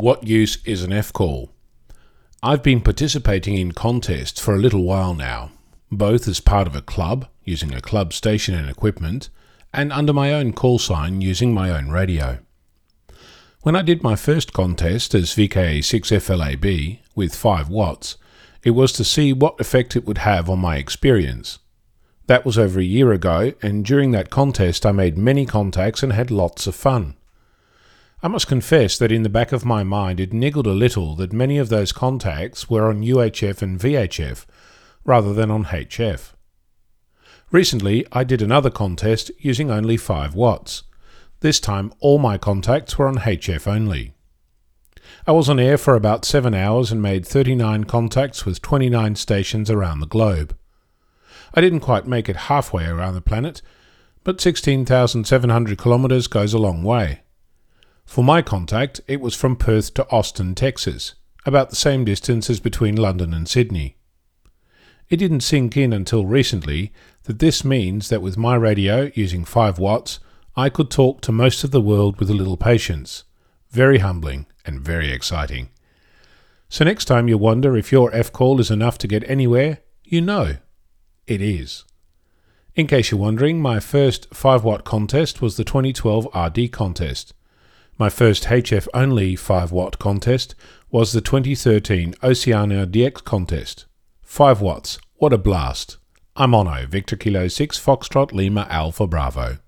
What use is an F call? I've been participating in contests for a little while now, both as part of a club, using a club station and equipment, and under my own call sign using my own radio. When I did my first contest as VK6FLAB with 5 watts, it was to see what effect it would have on my experience. That was over a year ago, and during that contest I made many contacts and had lots of fun. I must confess that in the back of my mind it niggled a little that many of those contacts were on UHF and VHF rather than on HF. Recently I did another contest using only 5 watts. This time all my contacts were on HF only. I was on air for about 7 hours and made 39 contacts with 29 stations around the globe. I didn't quite make it halfway around the planet, but 16,700 kilometres goes a long way. For my contact, it was from Perth to Austin, Texas, about the same distance as between London and Sydney. It didn't sink in until recently that this means that with my radio using 5 watts, I could talk to most of the world with a little patience. Very humbling and very exciting. So next time you wonder if your F call is enough to get anywhere, you know. It is. In case you're wondering, my first 5 watt contest was the 2012 RD contest. My first HF only 5 watt contest was the 2013 Oceania DX contest. 5 watts, what a blast! I'm Onno, Victor Kilo 6 Foxtrot Lima Alpha Bravo.